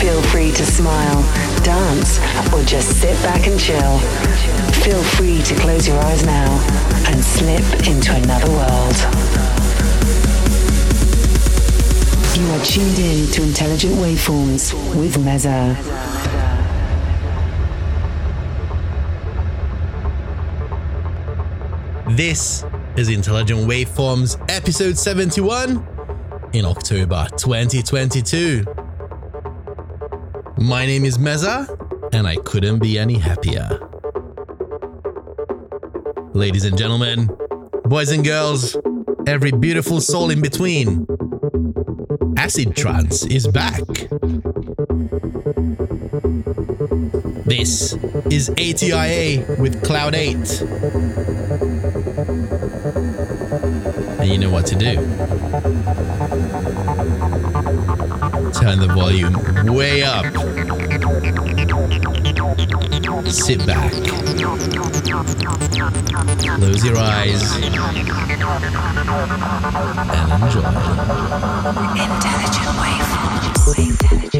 Feel free to smile, dance, or just sit back and chill. Feel free to close your eyes now and slip into another world. You are tuned in to Intelligent Waveforms with Meza. This is Intelligent Waveforms episode 71 in October 2022. My name is Meza, and I couldn't be any happier. Ladies and gentlemen, boys and girls, every beautiful soul in between, Acid Trance is back. This is ATIA with Cloud 8. And you know what to do. Turn the volume way up. Sit back. Close your eyes. And enjoy. Intelligent Waveforms. Intelligent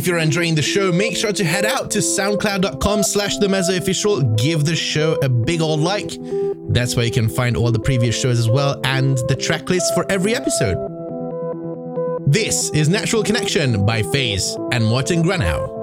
if you're enjoying the show, make sure to head out to soundcloud.com slash the official. Give the show a big old like. That's where you can find all the previous shows as well and the track list for every episode. This is Natural Connection by FaZe and Martin Granau.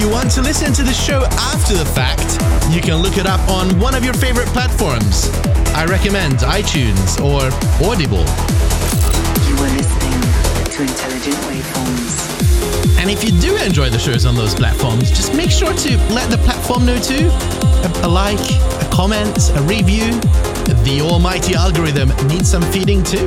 You want to listen to the show after the fact, you can look it up on one of your favorite platforms. I recommend iTunes or Audible. You are listening to Intelligent Waveforms. And if you do enjoy the shows on those platforms, just make sure to let the platform know too. A, a like, a comment, a review. The almighty algorithm needs some feeding too.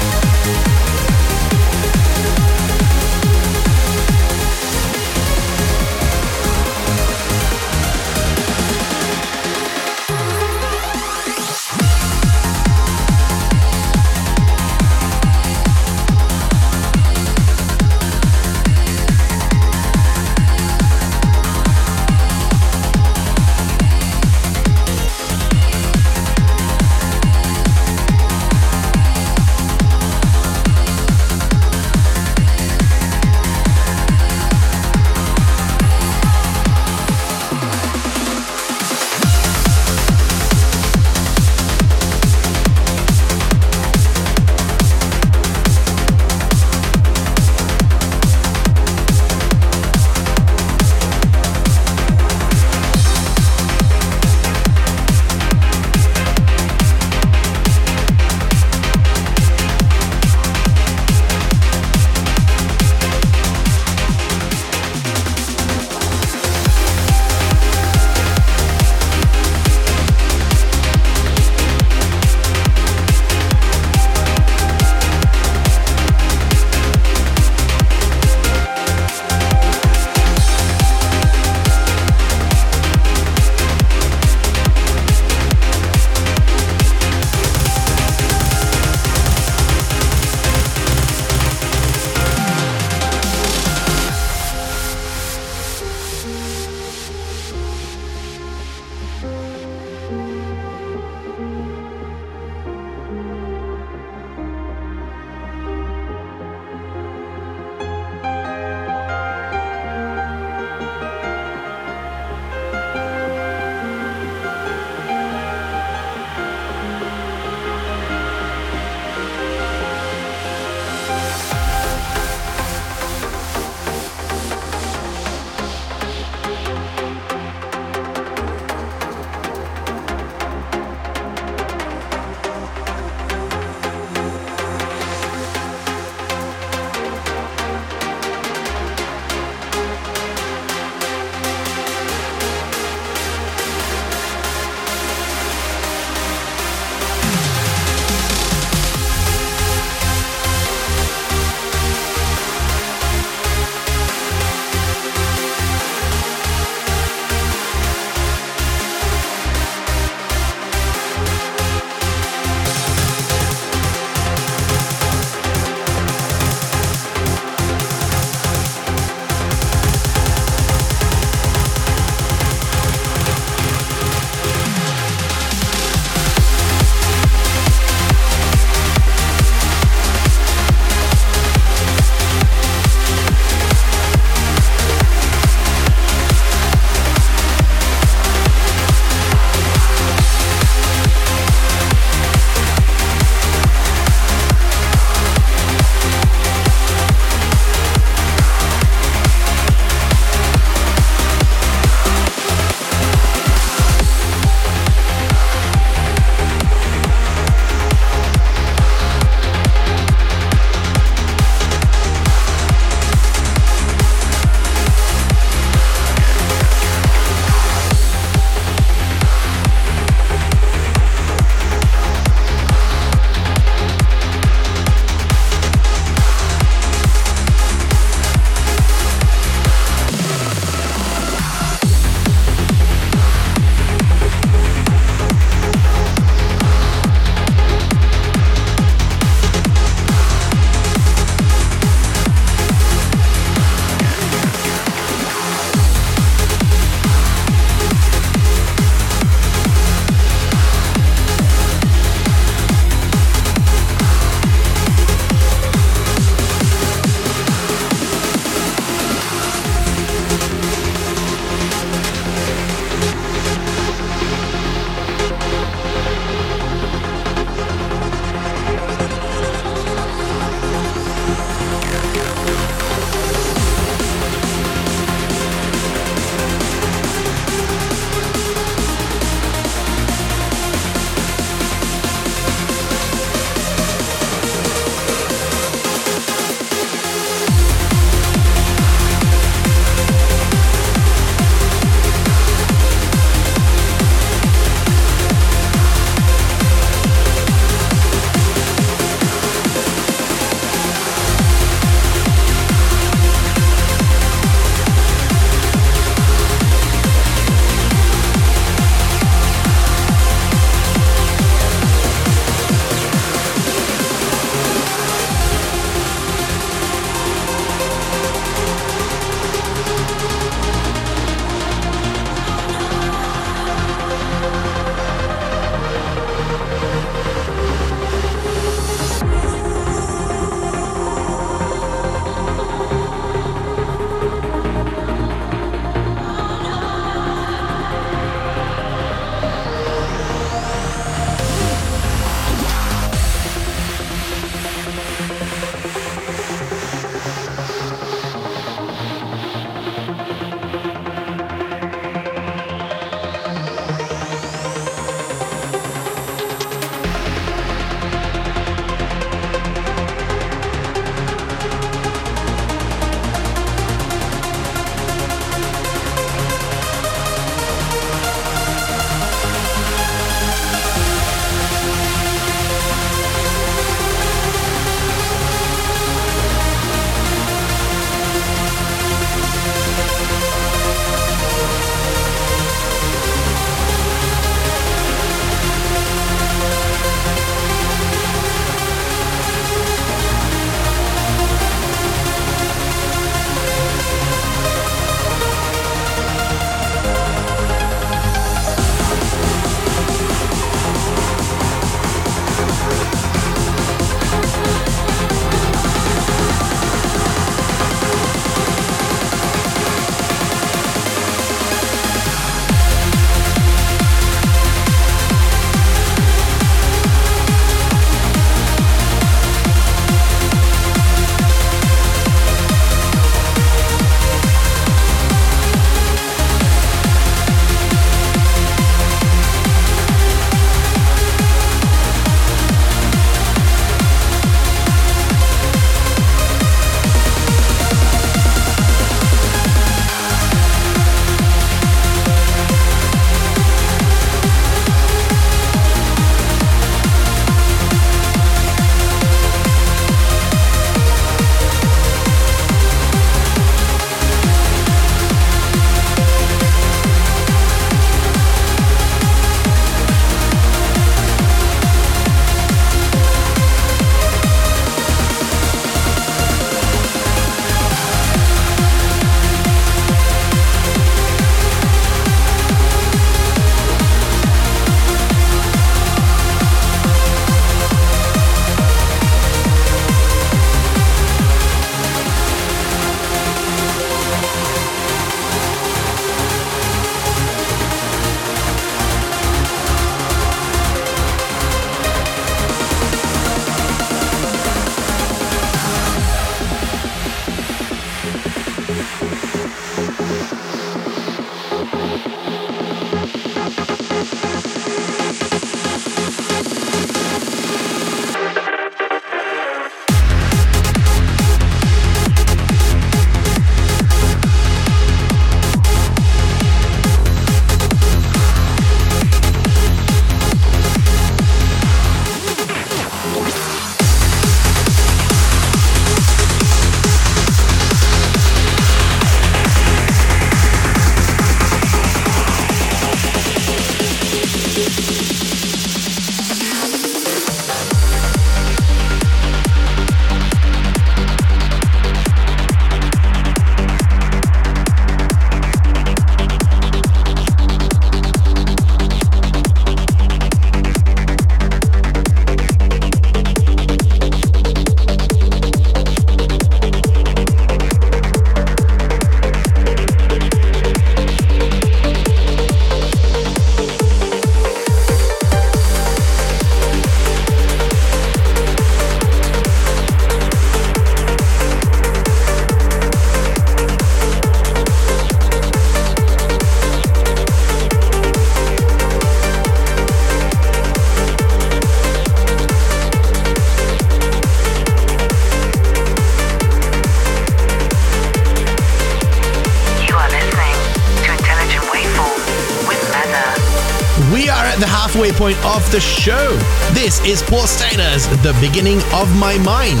The show. This is Paul Steiner's The Beginning of My Mind.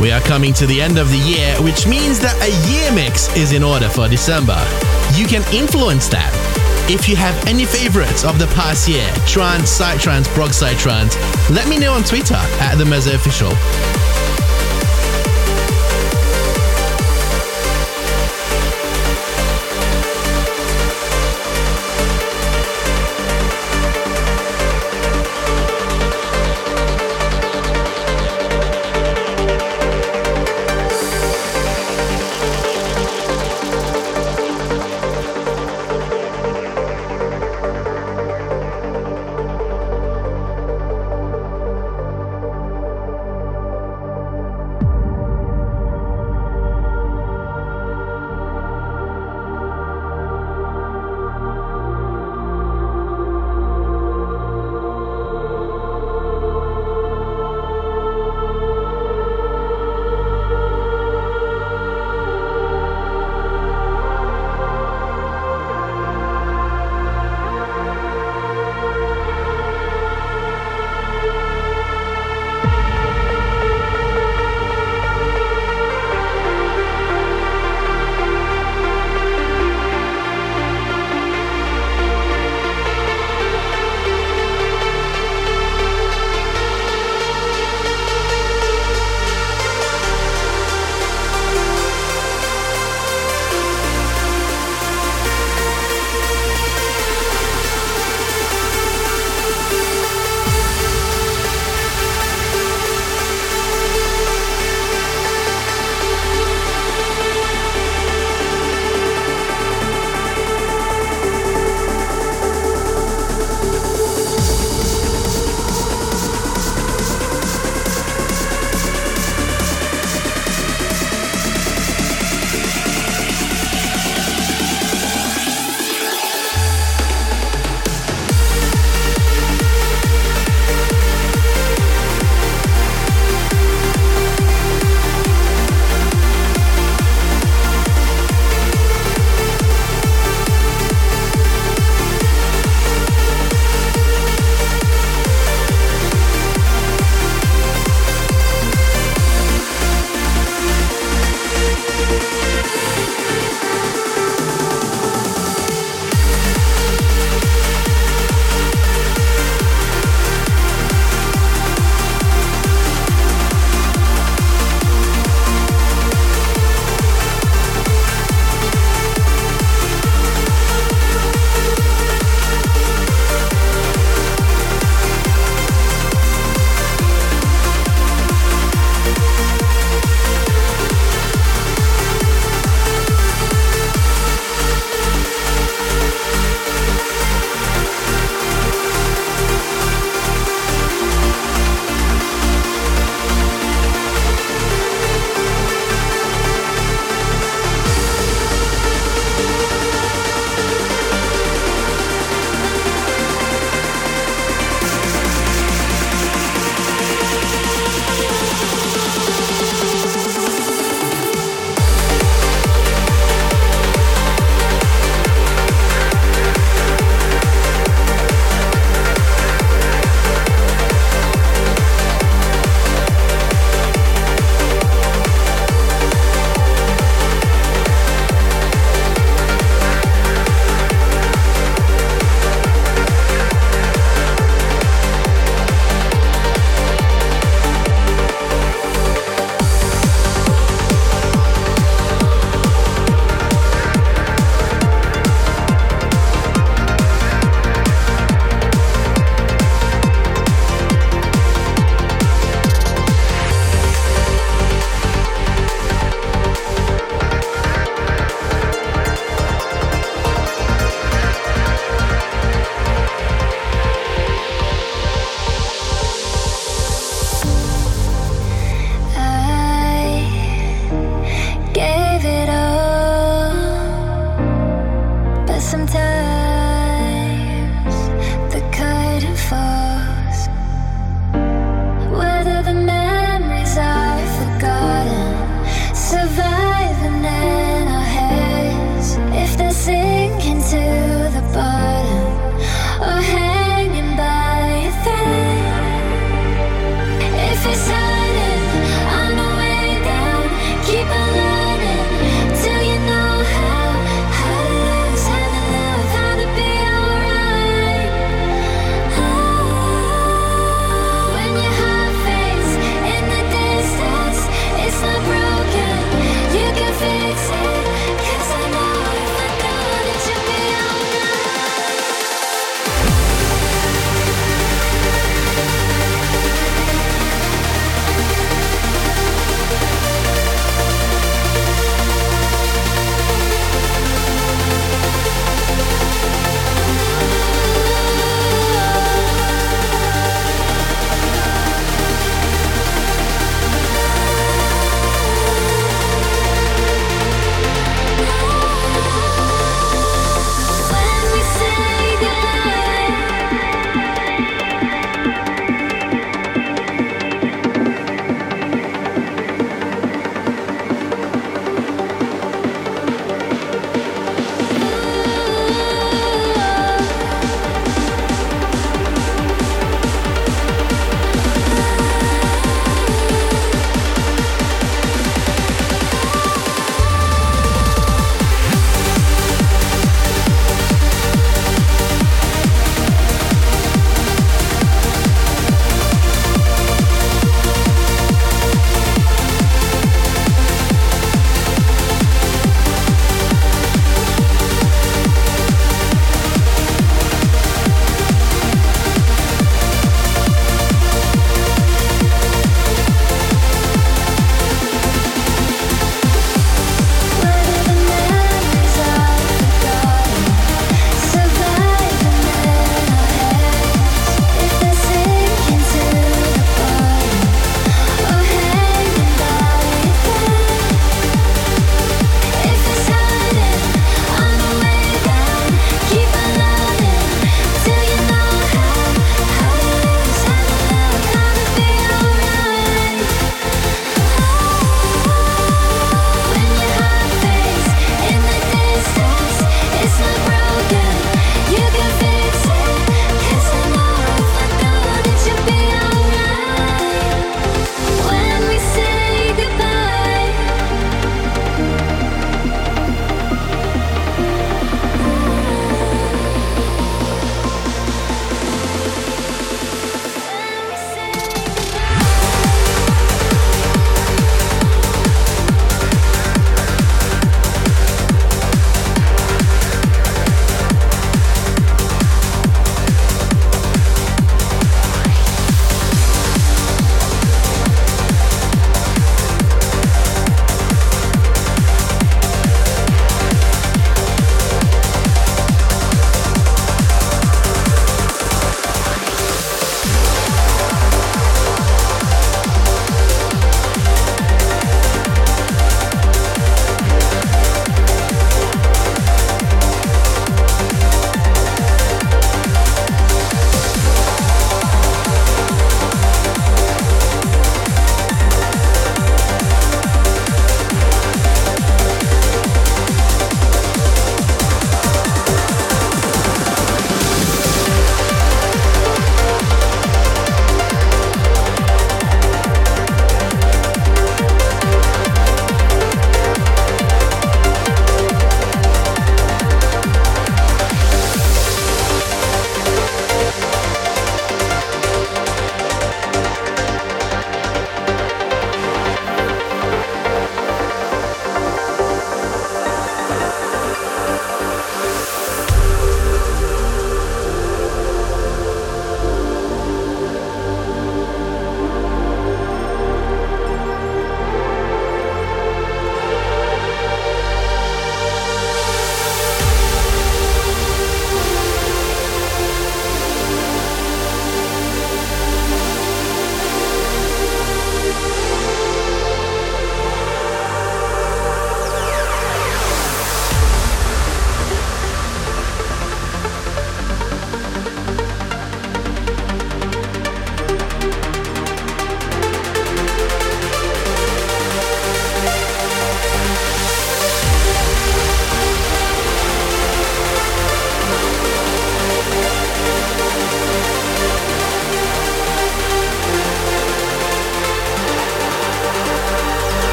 We are coming to the end of the year, which means that a year mix is in order for December. You can influence that. If you have any favorites of the past year, trance, psytrance, prog psytrance, let me know on Twitter at the Meza Official.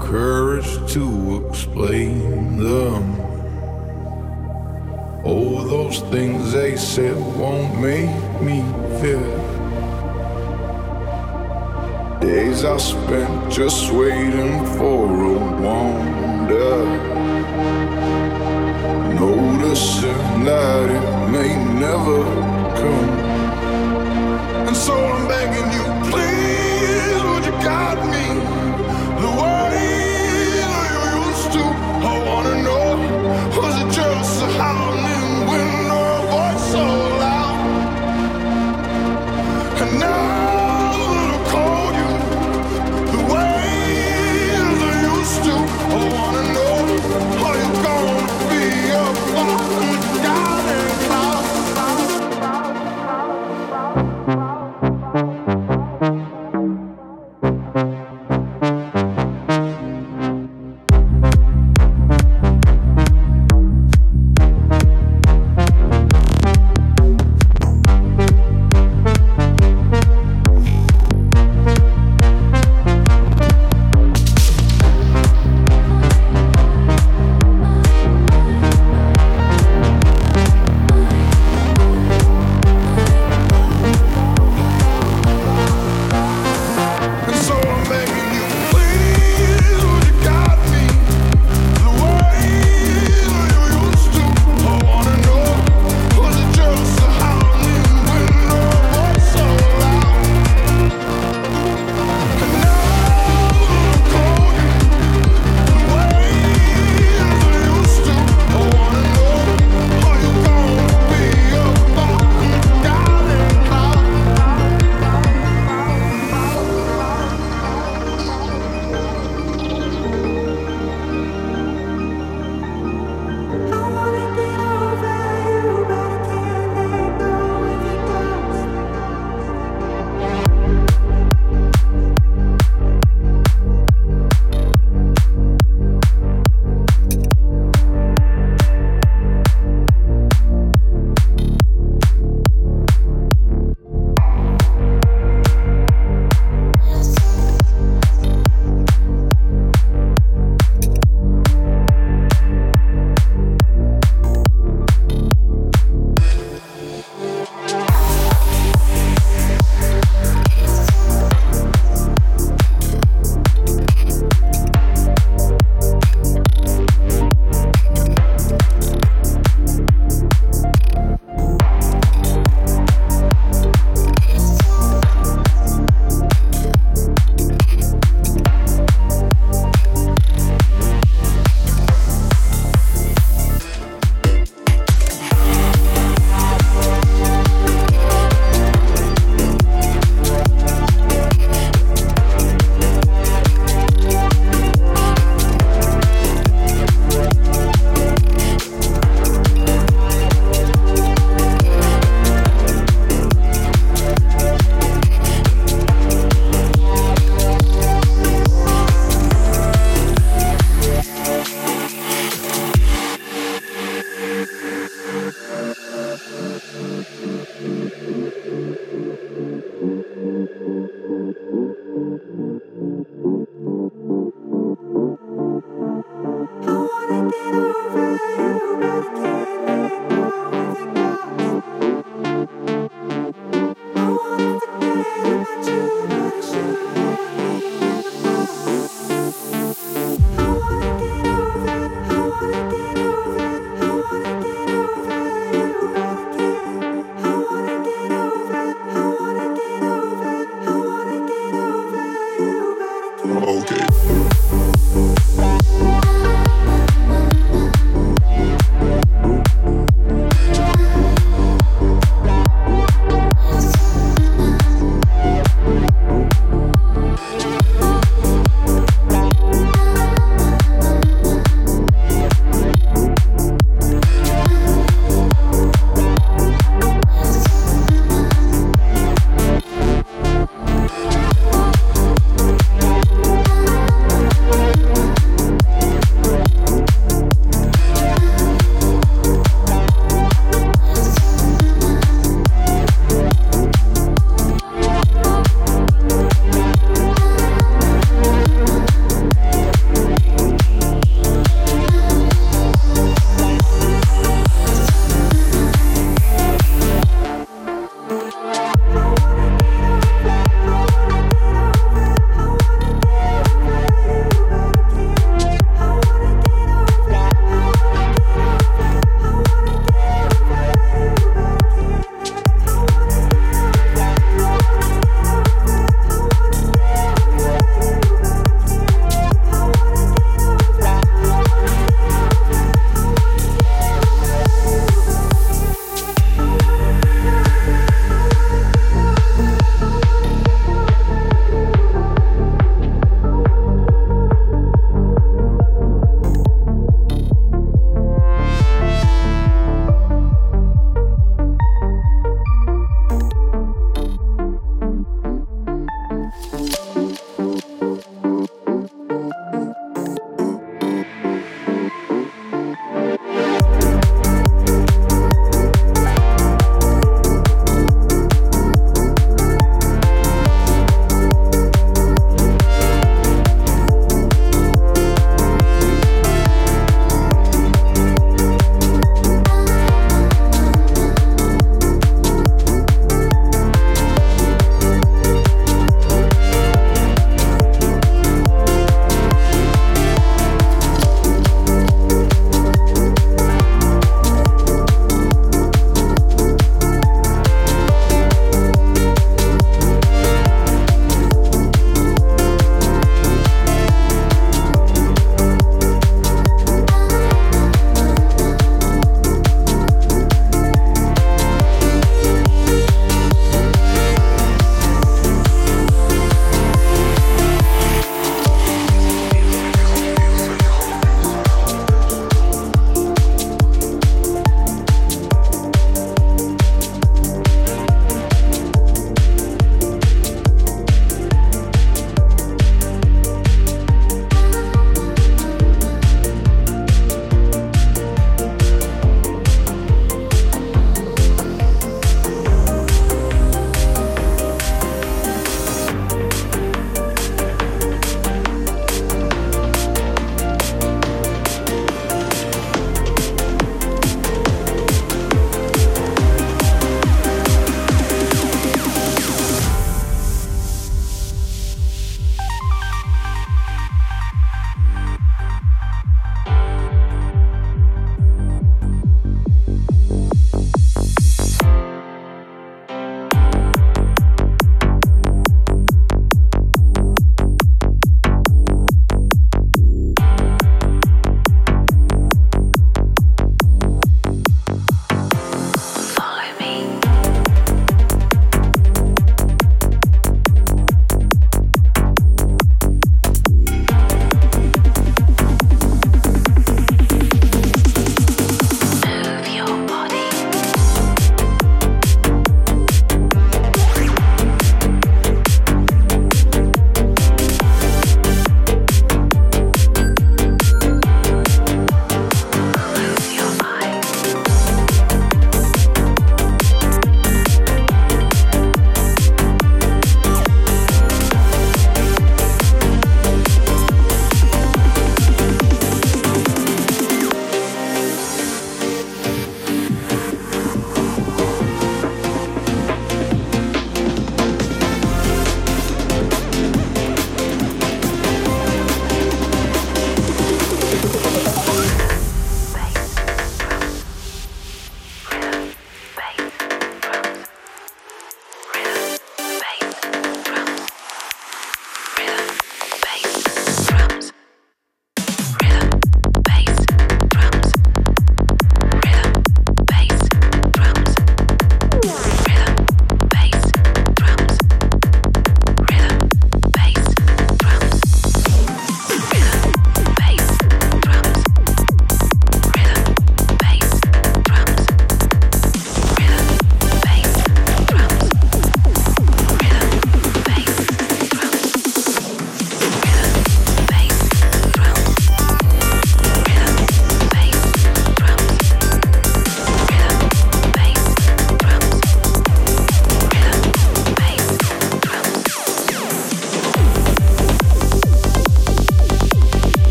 Courage to explain them. All those things they said won't make me feel. Days I spent just waiting for a wonder. Noticing that it may never come. And so I'm begging you, please, would you guide me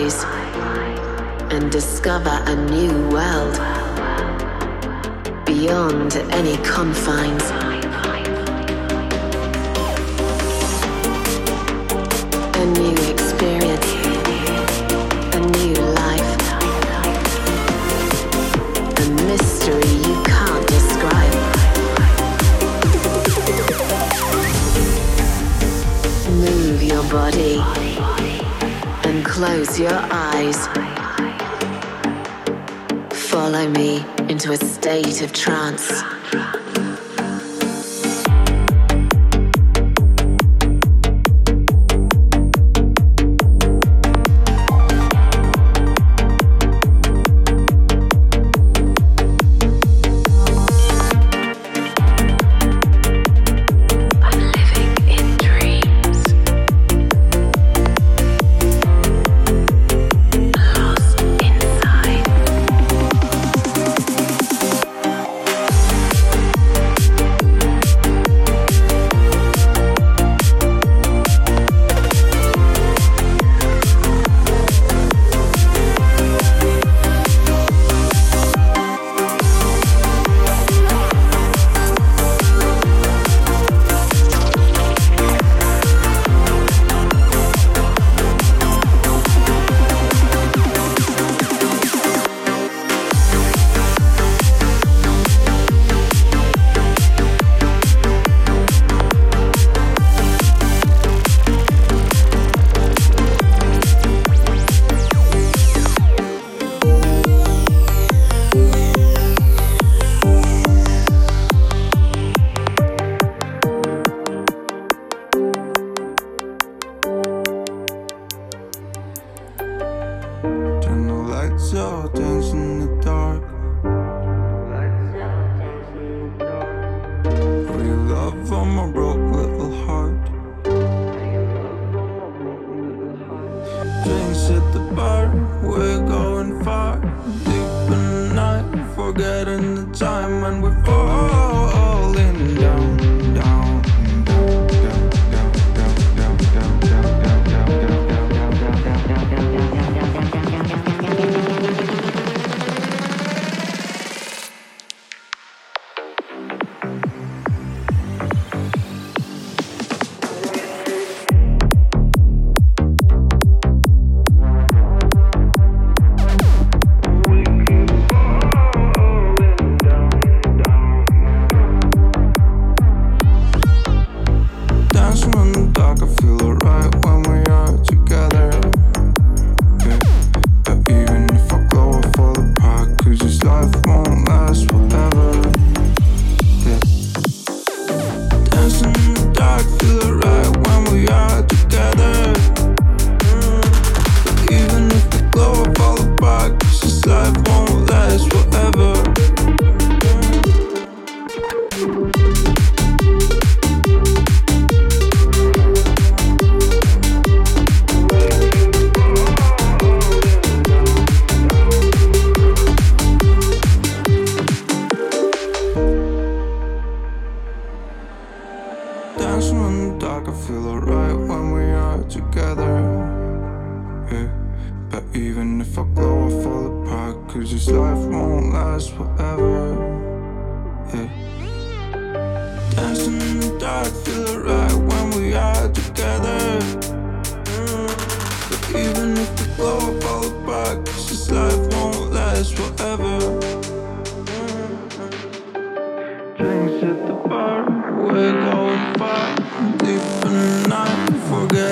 eyes and discover a new world beyond any confines. A new experience, a new life, a mystery you can't describe. Move your body and close your eyes. Follow me into a state of trance.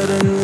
better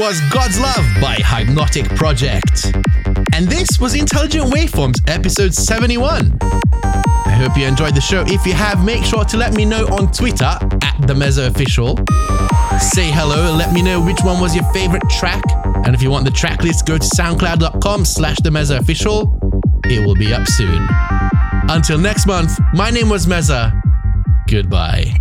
was God's Love by Hypnotic Project. And this was Intelligent Waveforms, episode 71. I hope you enjoyed the show. If you have, make sure to let me know on Twitter at the Mezzo Official. Say hello and let me know which one was your favorite track. And if you want the track list, go to soundcloud.com slash the Official. It will be up soon. Until next month, my name was Meza. Goodbye.